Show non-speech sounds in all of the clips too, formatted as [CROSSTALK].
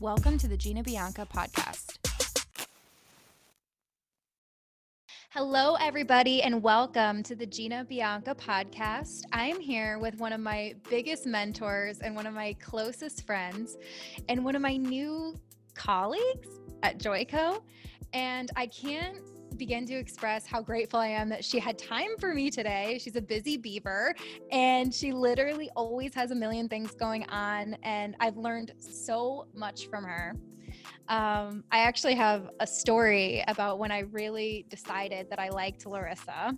Welcome to the Gina Bianca podcast. Hello, everybody, and welcome to the Gina Bianca podcast. I'm here with one of my biggest mentors and one of my closest friends, and one of my new colleagues at Joico. And I can't begin to express how grateful I am that she had time for me today. She's a busy beaver and she literally always has a million things going on. And I've learned so much from her. Um, I actually have a story about when I really decided that I liked Larissa.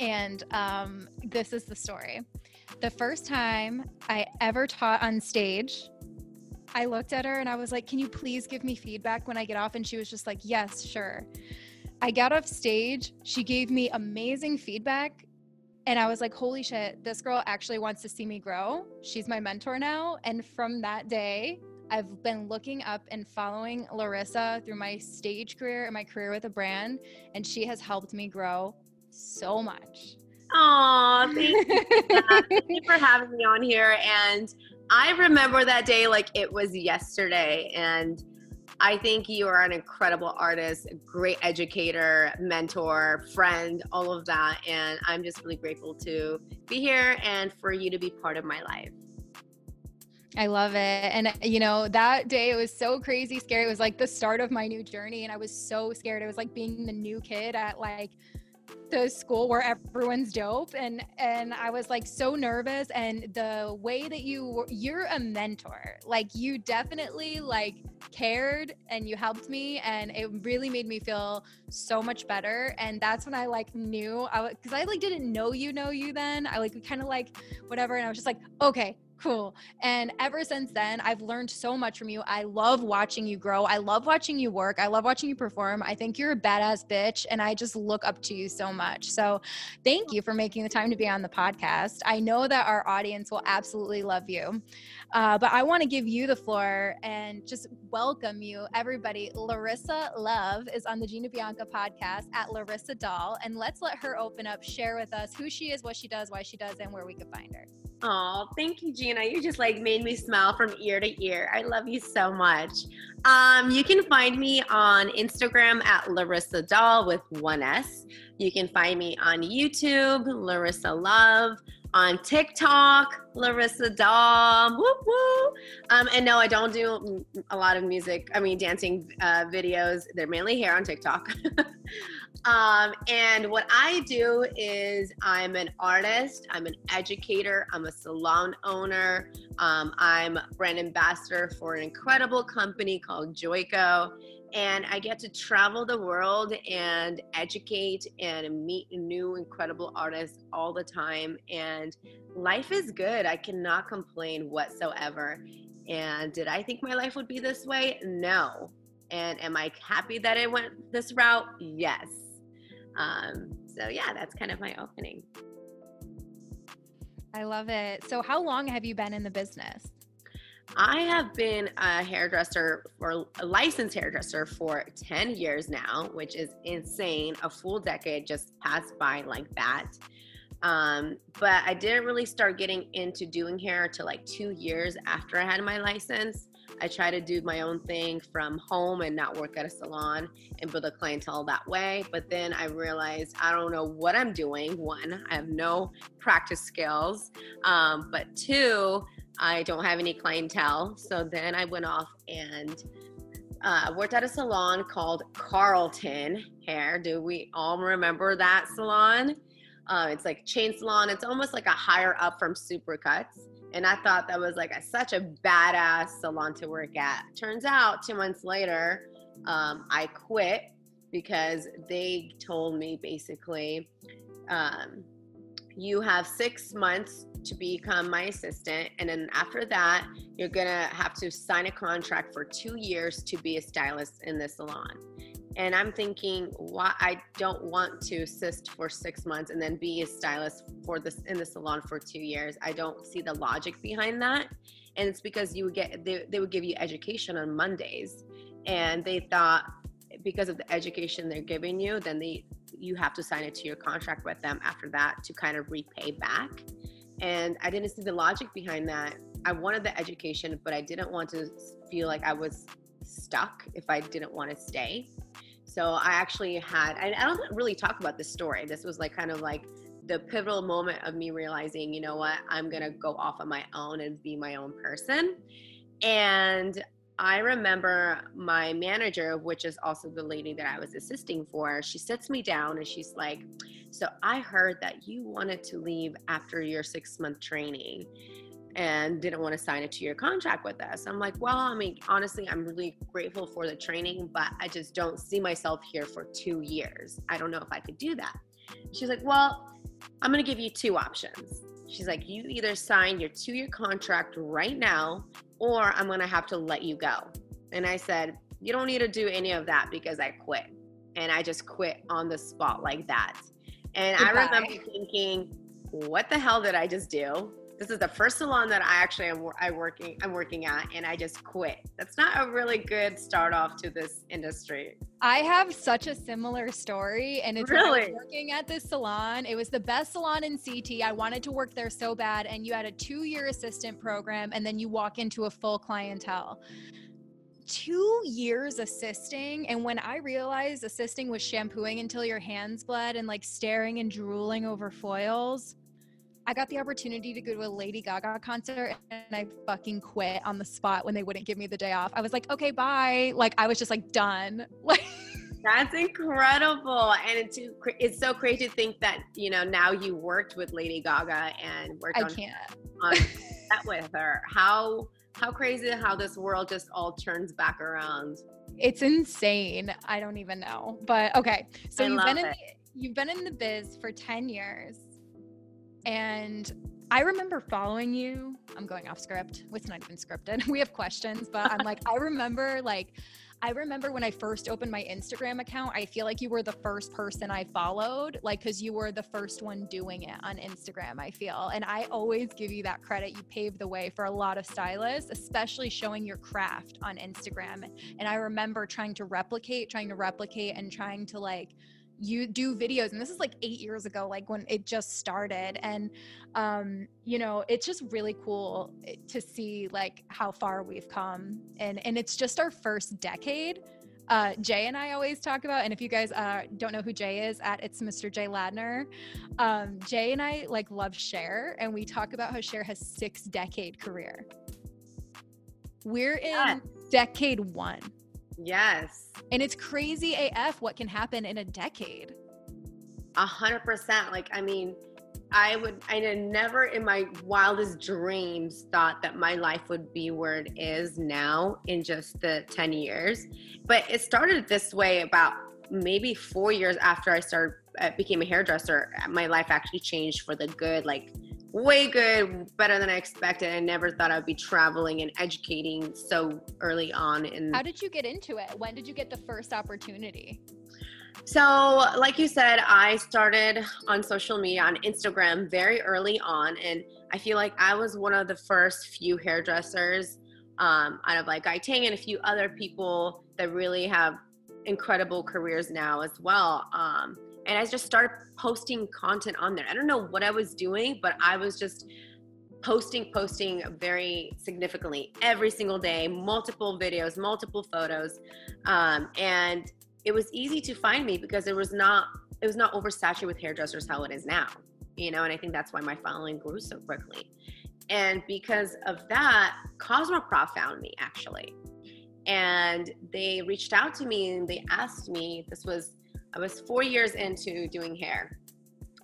And um, this is the story. The first time I ever taught on stage, I looked at her and I was like, Can you please give me feedback when I get off? And she was just like, Yes, sure. I got off stage. She gave me amazing feedback. And I was like, holy shit, this girl actually wants to see me grow. She's my mentor now. And from that day, I've been looking up and following Larissa through my stage career and my career with a brand. And she has helped me grow so much. Aw, thank you. [LAUGHS] thank you for having me on here. And I remember that day like it was yesterday. And I think you are an incredible artist, great educator, mentor, friend, all of that. And I'm just really grateful to be here and for you to be part of my life. I love it. And, you know, that day it was so crazy scary. It was like the start of my new journey. And I was so scared. It was like being the new kid at like the school where everyone's dope and and I was like so nervous and the way that you you're a mentor. Like you definitely like cared and you helped me and it really made me feel so much better and that's when I like knew I cuz I like didn't know you know you then. I like we kind of like whatever and I was just like okay cool. And ever since then, I've learned so much from you. I love watching you grow. I love watching you work. I love watching you perform. I think you're a badass bitch, and I just look up to you so much. So, thank you for making the time to be on the podcast. I know that our audience will absolutely love you. Uh, but I want to give you the floor and just welcome you, everybody. Larissa Love is on the Gina Bianca podcast at Larissa Doll, and let's let her open up, share with us who she is, what she does, why she does, and where we could find her. Oh, thank you, Gina. You just like made me smile from ear to ear. I love you so much. Um, you can find me on Instagram at Larissa Doll with one S. You can find me on YouTube, Larissa Love on TikTok, Larissa woo. Um, and no, I don't do a lot of music. I mean, dancing uh, videos. They're mainly here on TikTok. [LAUGHS] um, and what I do is I'm an artist. I'm an educator. I'm a salon owner. Um, I'm brand ambassador for an incredible company called Joico and I get to travel the world and educate and meet new incredible artists all the time. And life is good. I cannot complain whatsoever. And did I think my life would be this way? No. And am I happy that it went this route? Yes. Um, so, yeah, that's kind of my opening. I love it. So, how long have you been in the business? I have been a hairdresser or a licensed hairdresser for 10 years now, which is insane. A full decade just passed by like that. Um, but I didn't really start getting into doing hair until like two years after I had my license. I try to do my own thing from home and not work at a salon and build a clientele that way. But then I realized I don't know what I'm doing. One, I have no practice skills. Um, but two, I don't have any clientele. So then I went off and uh, worked at a salon called Carlton Hair. Do we all remember that salon? Uh, it's like chain salon. It's almost like a higher up from Supercuts. And I thought that was like a, such a badass salon to work at. Turns out, two months later, um, I quit because they told me basically, um, you have six months to become my assistant. And then after that, you're gonna have to sign a contract for two years to be a stylist in the salon. And I'm thinking, why I don't want to assist for six months and then be a stylist for this in the salon for two years. I don't see the logic behind that. And it's because you would get they, they would give you education on Mondays. And they thought because of the education they're giving you, then they you have to sign it to your contract with them after that to kind of repay back and I didn't see the logic behind that. I wanted the education, but I didn't want to feel like I was stuck if I didn't want to stay. So I actually had, I, don't really talk about this story. This was like kind of like the pivotal moment of me realizing, you know what, I'm going to go off on my own and be my own person. And I remember my manager, which is also the lady that I was assisting for, she sits me down and she's like, So I heard that you wanted to leave after your six month training and didn't want to sign a two year contract with us. I'm like, Well, I mean, honestly, I'm really grateful for the training, but I just don't see myself here for two years. I don't know if I could do that. She's like, Well, I'm going to give you two options. She's like, You either sign your two year contract right now or I'm gonna have to let you go. And I said, You don't need to do any of that because I quit. And I just quit on the spot like that. And Goodbye. I remember thinking, What the hell did I just do? This is the first salon that I actually am I working I'm working at and I just quit. That's not a really good start off to this industry. I have such a similar story and it's really working at this salon. It was the best salon in CT. I wanted to work there so bad and you had a 2-year assistant program and then you walk into a full clientele two years assisting and when i realized assisting was shampooing until your hands bled and like staring and drooling over foils I got the opportunity to go to a Lady Gaga concert and I fucking quit on the spot when they wouldn't give me the day off. I was like, okay, bye. Like I was just like done. [LAUGHS] Like that's incredible. And it's it's so crazy to think that, you know, now you worked with Lady Gaga and worked I on, can't. on [LAUGHS] that with her. How how crazy how this world just all turns back around. It's insane. I don't even know. But okay. So I you've been in the, you've been in the biz for 10 years and I remember following you. I'm going off script. It's not even scripted. [LAUGHS] We have questions, but I'm like, I remember like I remember when I first opened my Instagram account, I feel like you were the first person I followed, like, because you were the first one doing it on Instagram, I feel. And I always give you that credit. You paved the way for a lot of stylists, especially showing your craft on Instagram. And I remember trying to replicate, trying to replicate, and trying to like, you do videos and this is like eight years ago like when it just started and um you know it's just really cool eh, to see like how far we've come and and it's just our first decade uh, Jay and I always talk about, and if you guys uh, don't know who Jay is, at it's Mr. Jay Ladner. Um, Jay and I like love Cher, and we talk about how Cher has six decade career. We're in yes. decade one. Yes. And it's crazy AF what can happen in a decade. A hundred percent. Like, I mean, I would, I never in my wildest dreams thought that my life would be where it is now in just the 10 years. But it started this way about maybe four years after I started, uh, became a hairdresser. My life actually changed for the good. Like, way good, better than I expected. I never thought I'd be traveling and educating so early on. And how did you get into it? When did you get the first opportunity? So, like you said, I started on social media on Instagram very early on, and I feel like I was one of the first few hairdressers um, out of like Guy Tang and a few other people that really have incredible careers now as well. Um, and I just started posting content on there. I don't know what I was doing, but I was just posting, posting very significantly every single day, multiple videos, multiple photos, um, and it was easy to find me because it was not it was not oversaturated with hairdressers how it is now, you know. And I think that's why my following grew so quickly. And because of that, Cosmoprof found me actually, and they reached out to me and they asked me. This was I was four years into doing hair,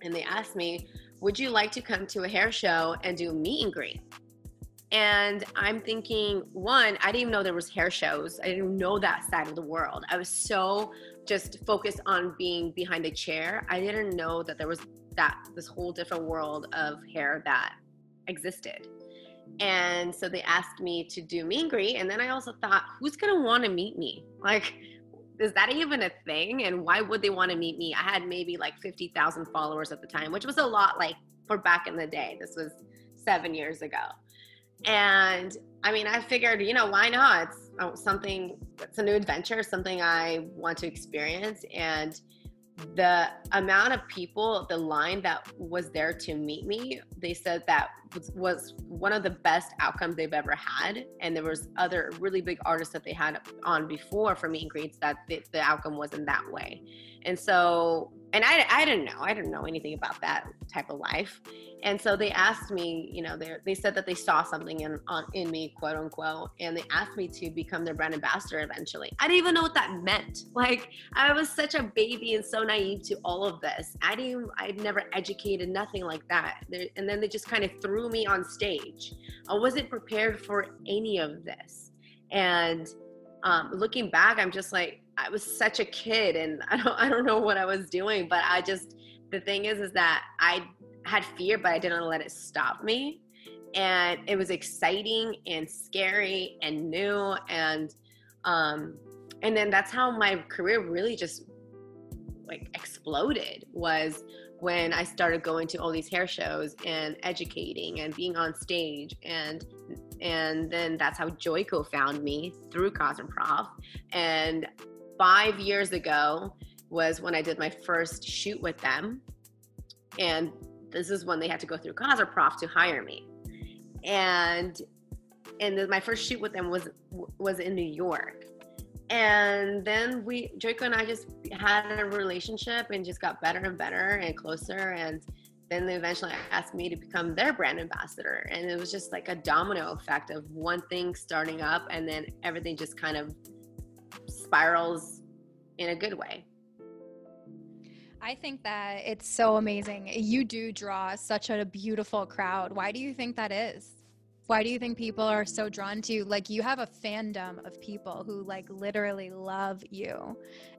and they asked me, Would you like to come to a hair show and do meet and greet? And I'm thinking, one, I didn't even know there was hair shows. I didn't know that side of the world. I was so just focused on being behind a chair. I didn't know that there was that this whole different world of hair that existed. And so they asked me to do meet and greet. And then I also thought, who's gonna want to meet me? Like, is that even a thing? And why would they want to meet me? I had maybe like 50,000 followers at the time, which was a lot like for back in the day. This was seven years ago. And I mean, I figured, you know, why not? It's uh, something, it's a new adventure, something I want to experience. And the amount of people, the line that was there to meet me, they said that was, one of the best outcomes they've ever had. And there was other really big artists that they had on before for meet and greets that the, the outcome wasn't that way. And so, and I, I didn't know, I didn't know anything about that type of life. And so they asked me, you know, they, they said that they saw something in on, in me, quote unquote, and they asked me to become their brand ambassador eventually. I didn't even know what that meant. Like I was such a baby and so naive to all of this. I didn't, I'd never educated, nothing like that. and then they just kind of threw me on stage. I wasn't prepared for any of this. And um, looking back, I'm just like, I was such a kid, and [LAUGHS] I don't, I don't know what I was doing, but I just, the thing is, is that I had fear, but I didn't let it stop me. And it was exciting and scary and new. And, um, and then that's how my career really just like exploded was when I started going to all these hair shows and educating and being on stage and and then that's how Joico found me through Cosmoprof. And five years ago was when I did my first shoot with them. And this is when they had to go through Cosmoprof to hire me. And and my first shoot with them was was in New York. And then we Joico and I just had a relationship and just got better and better and closer and then they eventually asked me to become their brand ambassador and it was just like a domino effect of one thing starting up and then everything just kind of spirals in a good way I think that it's so amazing. You do draw such a beautiful crowd. Why do you think that is? Why do you think people are so drawn to you? Like you have a fandom of people who like literally love you.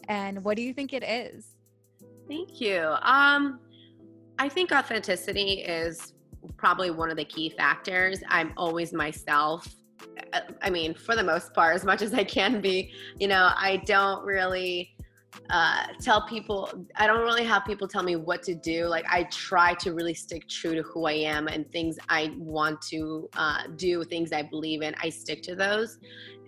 And what do you think it is? Thank you. Um I think authenticity is probably one of the key factors. I'm always myself. Uh, I mean, for the most part, as much as I can be, you know, I don't really uh, tell people i don't really have people tell me what to do. Like i try to really stick true to who i am and things i want to uh, do things i believe in. I stick to those.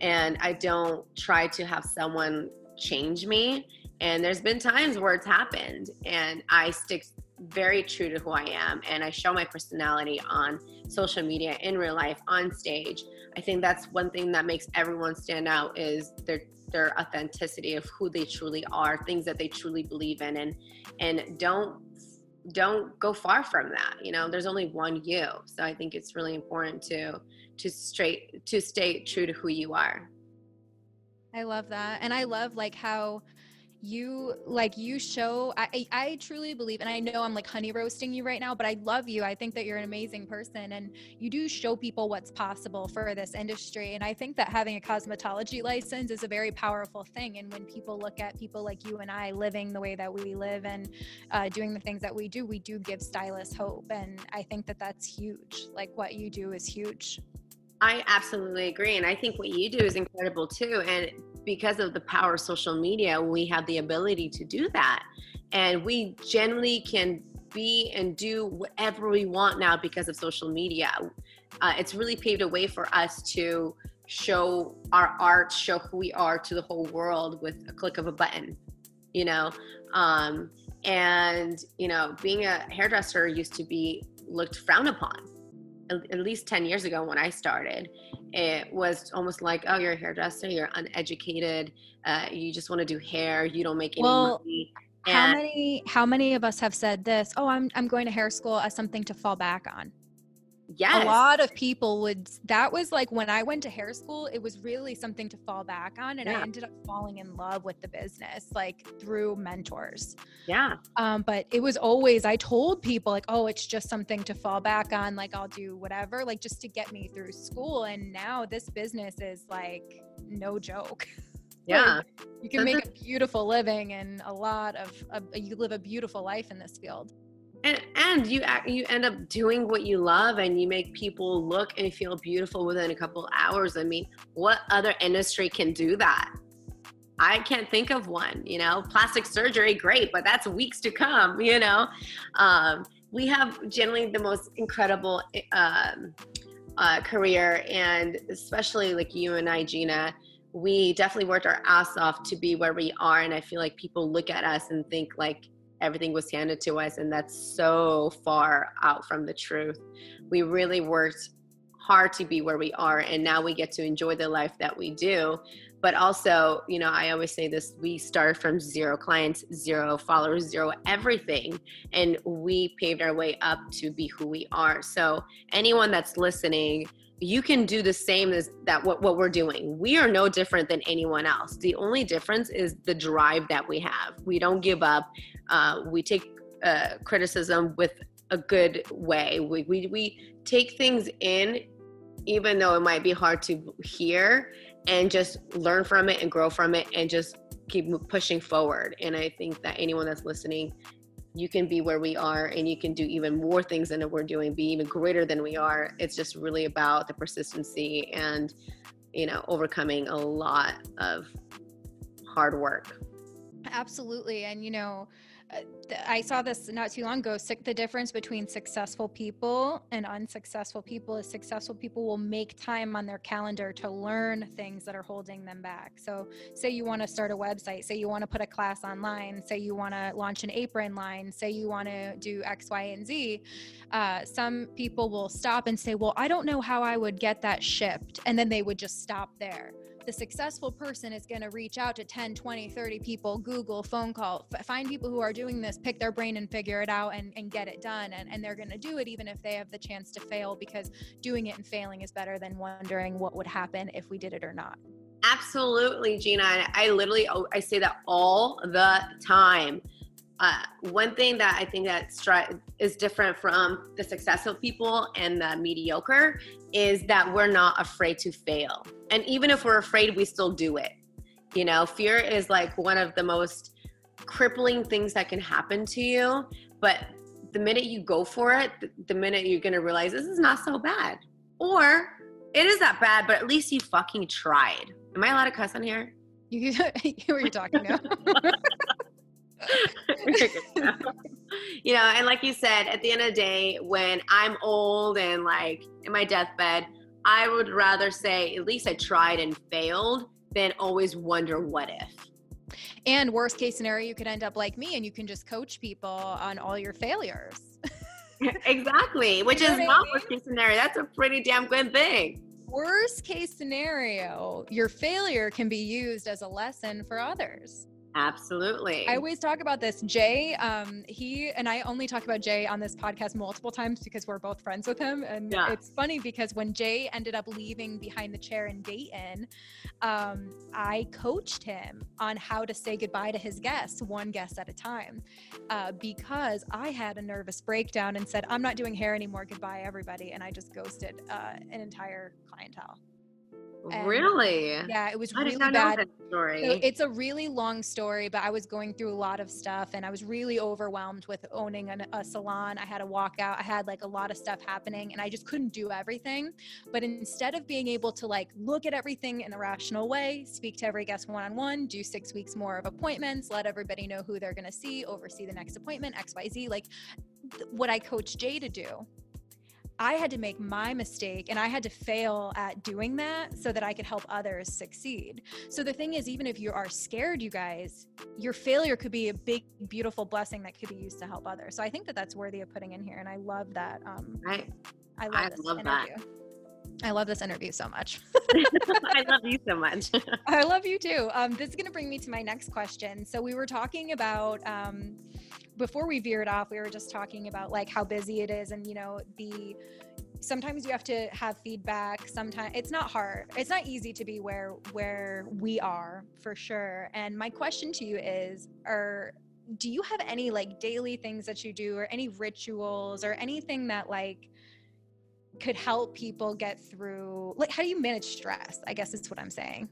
And i don't try to have someone change me. And there's been times where it's happened and i stick very true to who i am and i show my personality on social media in real life on stage i think that's one thing that makes everyone stand out is their their authenticity of who they truly are, things that they truly believe in, and and don't don't go far from that. You know, there's only one you, so I think it's really important to to straight to stay true to who you are. I love that, and I love like how you like you show I, I truly believe and i know i'm like honey roasting you right now but i love you i think that you're an amazing person and you do show people what's possible for this industry and i think that having a cosmetology license is a very powerful thing and when people look at people like you and i living the way that we live and uh, doing the things that we do we do give stylists hope and i think that that's huge like what you do is huge I absolutely agree. And I think what you do is incredible too. And because of the power of social media, we have the ability to do that. And we generally can be and do whatever we want now because of social media. Uh, it's really paved a way for us to show our art, show who we are to the whole world with a click of a button, you know? Um, and, you know, being a hairdresser used to be looked frowned upon at least 10 years ago when I started, it was almost like, oh, you're a hairdresser, you're uneducated, uh, you just want to do hair, you don't make any well, money. And how many how many of us have said this? Oh, I'm I'm going to hair school as something to fall back on yes. a lot of people would that was like when i went to hair school it was really something to fall back on and yeah. i ended up falling in love with the business like through mentors. Yeah. Um but it was always i told people like oh it's just something to fall back on like i'll do whatever like just to get me through school and now this business is like no joke. [LAUGHS] Yeah. like, you can make a beautiful living and a lot of you live a beautiful life in this field and and you you end up doing what you love and you make people look and feel beautiful within a couple hours. I mean what other industry can do that? I can't think of one you know? Plastic surgery great but that's weeks to come you know? Um, we have generally the most incredible um, uh, career and especially like you and i gina we definitely worked our ass off to be where we are and i feel like people look at us and think like everything was handed to us and that's so far out from the truth. We really worked hard to be where we are and now we get to enjoy the life that we do. But also you know i always say this we started from zero clients zero followers zero everything and we paved our way up to be who we are. So anyone that's listening you can do the same as that what, what we're doing. We are no different than anyone else. The only difference is the drive that we have. We don't give up. Uh, we take uh, criticism with a good way. We, we, we take things in even though it might be hard to hear and just learn from it and grow from it and just keep pushing forward. And i think that anyone that's listening you can be where we are and you can do even more things than we're doing be even greater than we are. It's just really about the persistency and you know overcoming a lot of hard work. Absolutely. And you know I saw this not too long ago. The difference between successful people and unsuccessful people is successful people will make time on their calendar to learn things that are holding them back. So, say you want to start a website, say you want to put a class online, say you want to launch an apron line, say you want to do X, Y, and Z. Uh, some people will stop and say, Well, I don't know how I would get that shipped. And then they would just stop there the successful person is going to reach out to 10 20 30 people google phone call f- find people who are doing this pick their brain and figure it out and, and get it done. And, and they're going to do it even if they have the chance to fail because doing it and failing is better than wondering what would happen if we did it or not. Absolutely gina. I literally oh, i say that all the time uh, one thing that I think that stri- is different from the successful people and the mediocre is that we're not afraid to fail. And even if we're afraid, we still do it. You know, fear is like one of the most crippling things that can happen to you. But the minute you go for it, the minute you're going to realize this is not so bad. Or it is that bad, but at least you fucking tried. Am I allowed to cuss on here? You, who [LAUGHS] are you talking to? [LAUGHS] [LAUGHS] you know, and like you said, at the end of the day, when I'm old and like in my deathbed, I would rather say at least I tried and failed than always wonder what if. And worst case scenario, you could end up like me and you can just coach people on all your failures. exactly, [LAUGHS] which you know is not I mean? worst case scenario. That's a pretty damn good thing. Worst case scenario, your failure can be used as a lesson for others. Absolutely. I always talk about this. Jay, um, he and I only talk about Jay on this podcast multiple times because we're both friends with him. And yeah. it's funny because when Jay ended up leaving behind the chair in Dayton, um, I coached him on how to say goodbye to his guests, one guest at a time, uh, because I had a nervous breakdown and said, I'm not doing hair anymore. Goodbye, everybody. And I just ghosted uh, an entire clientele. And really? Yeah, it was I really bad. story. So it's a really long story, but I was going through a lot of stuff and I was really overwhelmed with owning an, a salon. I had a walkout. I had like a lot of stuff happening and I just couldn't do everything. But instead of being able to like look at everything in a rational way, speak to every guest one on one, do six weeks more of appointments, let everybody know who they're going to see, oversee the next appointment, XYZ, like th- what I coach Jay to do I had to make my mistake and I had to fail at doing that so that I could help others succeed. So the thing is, even if you are scared, you guys, your failure could be a big, beautiful blessing that could be used to help others. So I think that that's worthy of putting in here. And I love that. Um, right. I love, I love that. I love this interview so much. [LAUGHS] [LAUGHS] I love you so much. [LAUGHS] I love you too. Um, this is going to bring me to my next question. So we were talking about um, before we veered off, we were just talking about like how busy it is and, you know, the sometimes you have to have feedback sometimes it's not hard it's not easy to be where where we are for sure and my question to you is are do you have any like daily things that you do or any rituals or anything that like could help people get through like how do you manage stress i guess is what i'm saying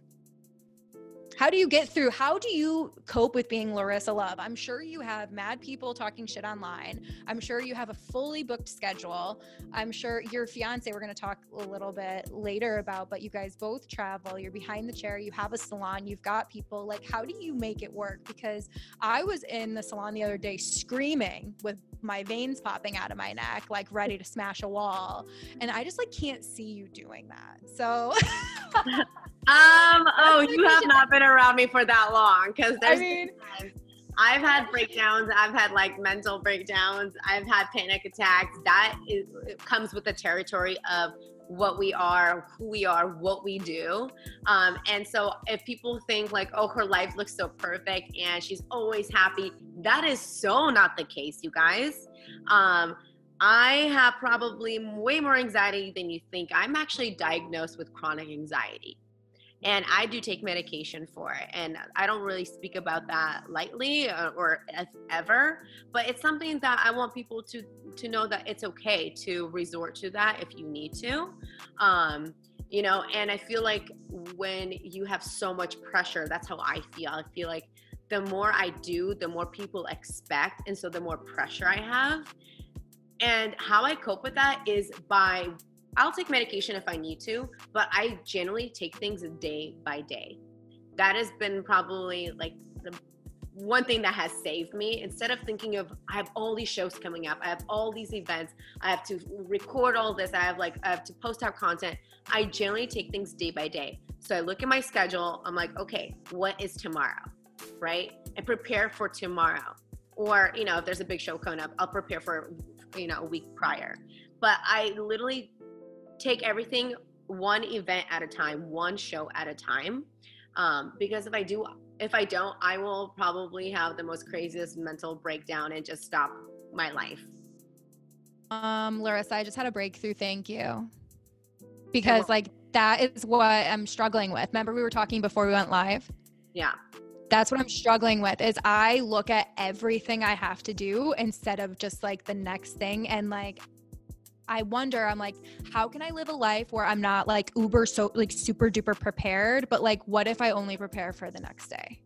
how do you get through? How do you cope with being Larissa Love? I'm sure you have mad people talking shit online. I'm sure you have a fully booked schedule. I'm sure your fiance, we're going to talk a little bit later about, but you guys both travel. You're behind the chair. You have a salon. You've got people. Like, how do you make it work? Because I was in the salon the other day screaming with my veins popping out of my neck, like ready to smash a wall. And I just like can't see you doing that. So [LAUGHS] Oh, you have not been around me for that long because there's I mean I've had breakdowns. I've had like mental breakdowns. I've had panic attacks. That is comes with the territory of what we are, who we are, what we do. Um, and so if people think like, oh, her life looks so perfect and she's always happy, that is so not the case, you guys. Um, I have probably way more anxiety than you think. I'm actually diagnosed with chronic anxiety and I do take medication for it. And I don't really speak about that lightly uh, or, or ever, but it's something that I want people to to know that it's okay to resort to that if you need to. Um, you know, and I feel like when you have so much pressure, that's how I feel. I feel like the more I do, the more people expect, and so the more pressure I have. And how I cope with that is by I'll take medication if I need to, but I generally take things day by day. That has been probably like the one thing that has saved me instead of thinking of I have all these shows coming up, I have all these events, I have to record all this, I have like I have to post out content. I generally take things day by day. So I look at my schedule, I'm like, okay, what is tomorrow? Right? And prepare for tomorrow. Or, you know, if there's a big show coming up, I'll prepare for, you know, a week prior. But I literally take everything one event at a time, one show at a time. Um, because if I do, if I don't, I will probably have the most craziest mental breakdown and just stop my life. Um, Larissa, I just had a breakthrough. Thank you. Because like that is what I'm struggling with. Remember we were talking before we went live? Yeah. That's what I'm struggling with is I look at everything I have to do instead of just like the next thing and like I wonder, I'm like, how can I live a life where I'm not like uber so like super duper prepared, but like what if I only prepare for the next day?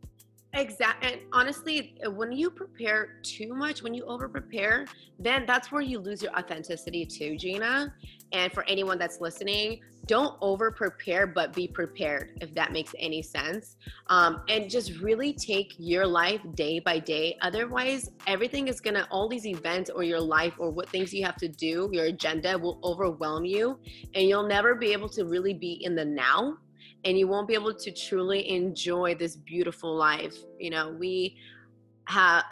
Exactly. And honestly, when you prepare too much, when you over prepare, then that's where you lose your authenticity too, Gina. And for anyone that's listening, don't over prepare, but be prepared, if that makes any sense. Um, and just really take your life day by day. Otherwise, everything is gonna, all these events or your life or what things you have to do, your agenda will overwhelm you. And you'll never be able to really be in the now and you won't be able to truly enjoy this beautiful life. You know, we have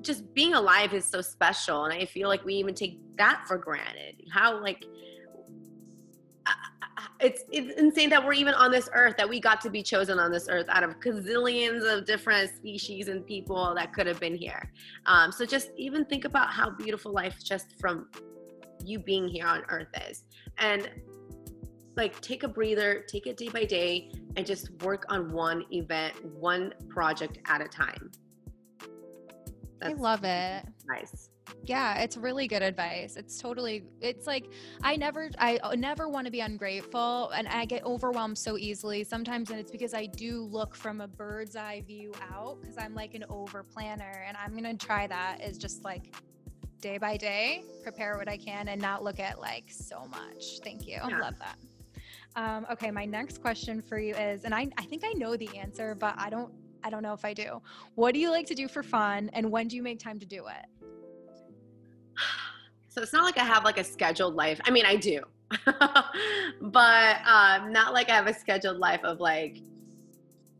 just being alive is so special, and I feel like we even take that for granted. How like it's it's insane that we're even on this earth that we got to be chosen on this earth out of gazillions of different species and people that could have been here um, so just even think about how beautiful life just from you being here on earth is and like take a breather, take it day by day, and just work on one event, one project at a time. That's I love it. Nice. Yeah, it's really good advice. It's totally it's like I never I uh, never want to be ungrateful and I get overwhelmed so easily. Sometimes and it's because I do look from a bird's eye view out cuz I'm like an over planner and I'm going to try that is just like day by day, prepare what I can and not look at like so much. Thank you. Yeah. Love that. Um, okay, my next question for you is, and I, I think I know the answer, but I don't I don't know if I do. What do you like to do for fun, and when do you make time to do it? So it's not like I have like a scheduled life. I mean, I do, [LAUGHS] but um, not like I have a scheduled life of like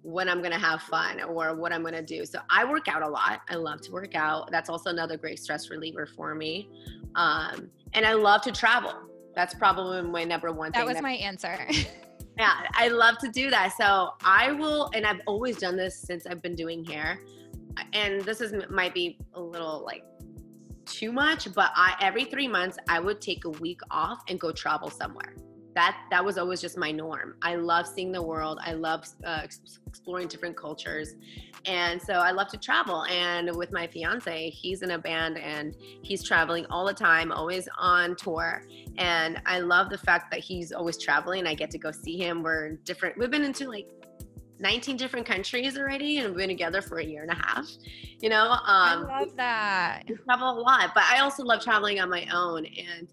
when I'm gonna have fun or what I'm gonna do. So I work out a lot. I love to work out. That's also another great stress reliever for me. Um, and I love to travel. That's probably my number one that thing. Was that was my answer. [LAUGHS] yeah, I love to do that. So I will, and I've always done this since I've been doing hair. And this is might be a little like too much, but I every three months I would take a week off and go travel somewhere that that was always just my norm. I love seeing the world. I love uh, exploring different cultures, and so I love to travel. And with my fiance, he's in a band and he's traveling all the time, always on tour. And I love the fact that he's always traveling. I get to go see him. We're different. We've been into like 19 different countries already and we've been together for a year and a half you know um i love that we travel a lot but i also love traveling on my own and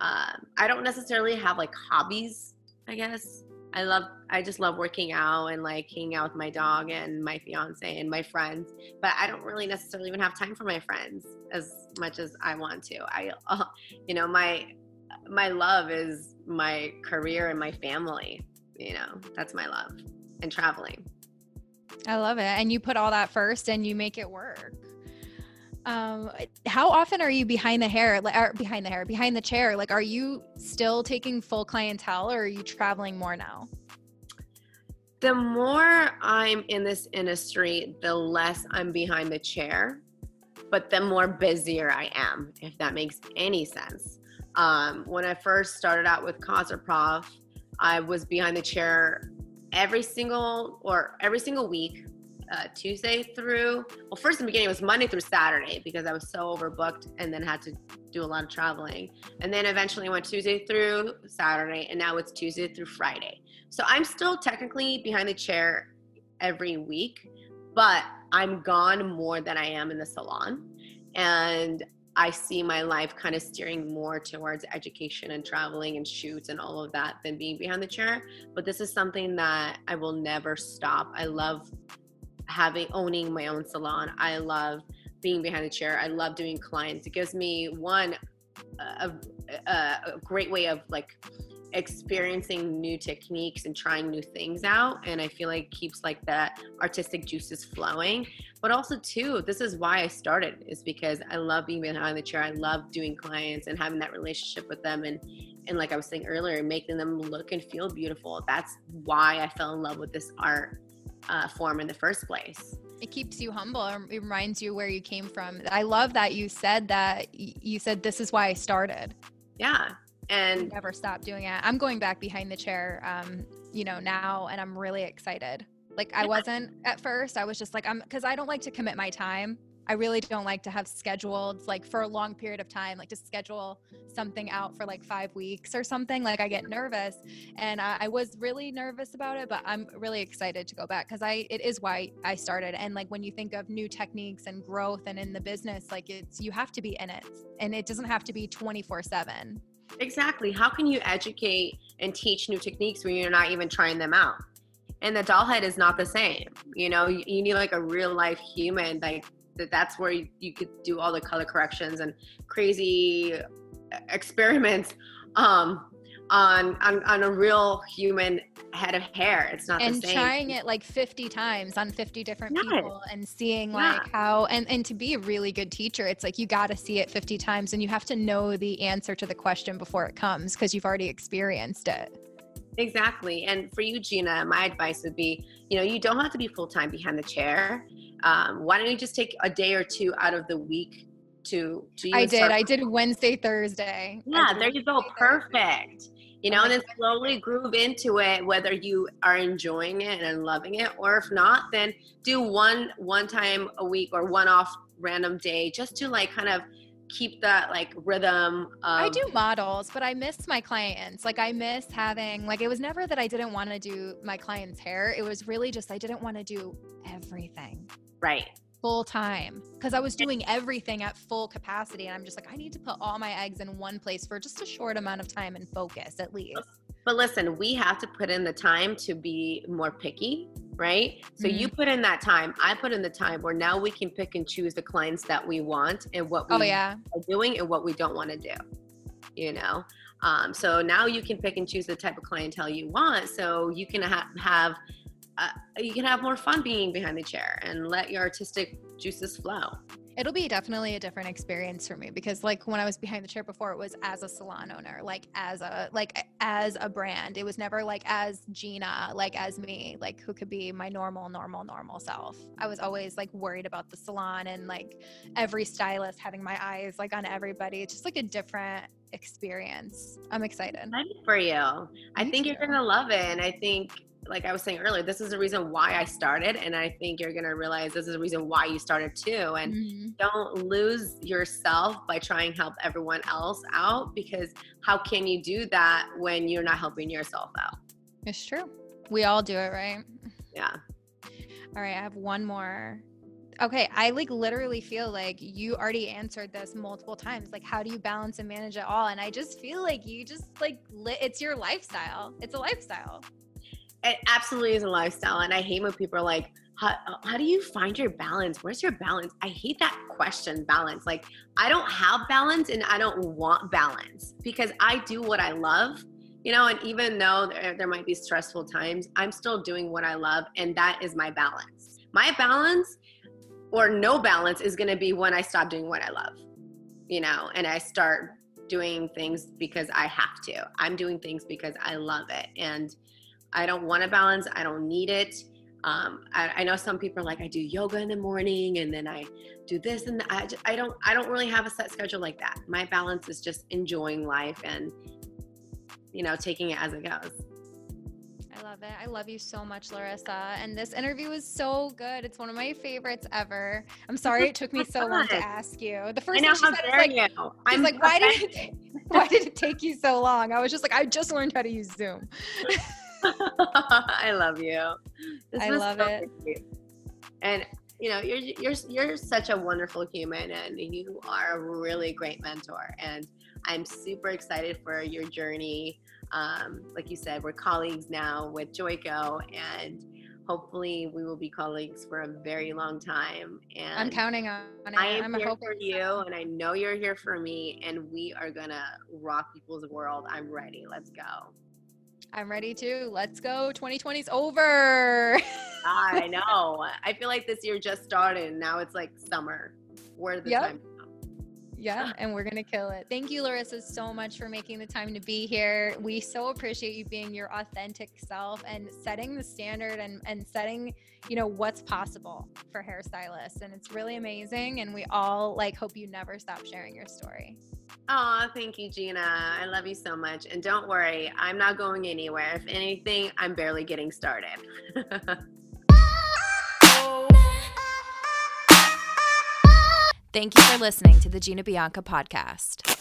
um, I don't necessarily have like hobbies, I guess. I love I just love working out and like hanging out with my dog and my fiance and my friends. But I don't really necessarily even have time for my friends as much as I want to. I uh, you know, my my love is my career and my family. You know, that's my love and traveling. I love it. And you put all that first and you make it work. Um, how often are you behind the hair, or behind the hair, behind the chair? Like, are you still taking full clientele or are you traveling more now? The more I'm in this industry, the less I'm behind the chair, but the more busier I am, if that makes any sense. Um, when I first started out with Cosmoprof, I was behind the chair every single or every single week uh, Tuesday through, well, first in the beginning it was Monday through Saturday because I was so overbooked and then had to do a lot of traveling. And then eventually went Tuesday through Saturday, and now it's Tuesday through Friday. So I'm still technically behind the chair every week, but I'm gone more than I am in the salon. And I see my life kind of steering more towards education and traveling and shoots and all of that than being behind the chair. But this is something that I will never stop. I love having owning my own salon. I love being behind the chair. I love doing clients. It gives me one a, a, a great way of like experiencing new techniques and trying new things out and i feel like keeps like that artistic juices flowing but also too this is why i started is because i love being behind the chair i love doing clients and having that relationship with them and and like i was saying earlier making them look and feel beautiful that's why i fell in love with this art uh, form in the first place. It keeps you humble. It reminds you where you came from. I love that you said that. You said this is why I started. Yeah, and never stop doing it. I'm going back behind the chair, um, you know, now, and I'm really excited. Like I wasn't at first. I was just like, I'm because I don't like to commit my time I really don't like to have scheduled like for a long period of time, like to schedule something out for like five weeks or something. Like I get nervous, and I, I was really nervous about it, but I'm really excited to go back because I it is why I started. And like when you think of new techniques and growth and in the business, like it's you have to be in it, and it doesn't have to be twenty four seven. Exactly. How can you educate and teach new techniques when you're not even trying them out? and the doll head is not the same you know you, you, need like a real life human like that that's where you, you could do all the color corrections and crazy experiments um, on, on on a real human head of hair. It's not the same. and trying it like 50 times on 50 different yes. people and seeing yeah. like how and and to be a really good teacher, it's like you got to see it 50 times and you have to know the answer to the question before it comes because you've already experienced it. Exactly. And for you, Gina, my advice would be, you know, you don't have to be full time behind the chair um, why don't you just take a day or two out of the week to to I did. I did Wednesday, Thursday. Yeah, there you go. Perfect. You know, and then slowly groove into it, whether you are enjoying it and loving it, or if not, then do one one time a week or one off random day just to like kind of keep that like rhythm i do models but i miss my clients. Like i miss having like it was never that i didn't want to do my clients hair. It was really just i didn't want to do everything. Right. Full time. Because I was doing everything at full capacity. And I'm just like, I need to put all my eggs in one place for just a short amount of time and focus at least. But listen, we have to put in the time to be more picky, right? So mm-hmm. you put in that time, I put in the time where now we can pick and choose the clients that we want and what we oh, yeah. are doing and what we don't want to do. You know? Um, so now you can pick and choose the type of clientele you want. So you can ha- have uh, you can have more fun being behind the chair and let your artistic juices flow. It'll be definitely a different experience for me because like when i was behind the chair before it was as a salon owner like as a like as a brand. It was never like as gina like as me like who could be my normal normal normal self. I was always like worried about the salon and like every stylist having my eyes like on everybody. It's just like a different experience. I'm excited. For you. I think you're gonna love it and i think like I was saying earlier, this is the reason why I started. And I think you're going to realize this is the reason why you started too. And mm-hmm. don't lose yourself by trying to help everyone else out because how can you do that when you're not helping yourself out? It's true. We all do it, right? Yeah. All right. I have one more. Okay. I like literally feel like you already answered this multiple times. Like, how do you balance and manage it all? And I just feel like you just like, it's your lifestyle. It's a lifestyle. It absolutely is a lifestyle. And I hate when people are like, how, how do you find your balance? Where's your balance? I hate that question, balance. Like, I don't have balance and I don't want balance because I do what I love, you know, and even though there, there might be stressful times, I'm still doing what I love. And that is my balance. My balance or no balance is going to be when I stop doing what I love, you know, and I start doing things because I have to. I'm doing things because I love it. And I don't want to balance, I don't need it um, I, I, know some people are like, I do yoga in the morning and then I do this and I, just, I don't, I don't really have a set schedule like that. My balance is just enjoying life and, you know, taking it as it goes. I love it. I love you so much, Larissa. And this interview was so good. It's one of my favorites ever. I'm sorry it took me so long to ask you. The first I know, thing she said like, you. I'm like, why did it, [LAUGHS] why did it take you so long? I was just like, I just learned how to use Zoom. [LAUGHS] [LAUGHS] I love you. This I love so it. Cute. And you know, you're you're you're such a wonderful human, and you are a really great mentor. And I'm super excited for your journey. Um, like you said, we're colleagues now with Joico, and hopefully we will be colleagues for a very long time. And I'm counting on it. I am I'm here for you, and I know you're here for me, and we are gonna rock people's world. I'm ready. Let's go. I'm ready to. Let's go. 2020's over. [LAUGHS] Ah, I know. I feel like this year just started and now it's like summer. Where the yep. time yeah, [LAUGHS] and we're gonna kill it. Thank you, Larissa, so much for making the time to be here. We so appreciate you being your authentic self and setting the standard and and setting, you know, what's possible for hairstylists. And it's really amazing. And we all like hope you never stop sharing your story. Oh, thank you, Gina. I love you so much. And don't worry, I'm not going anywhere. If anything, I'm barely getting started. [LAUGHS] Thank you for listening to the Gina Bianca podcast.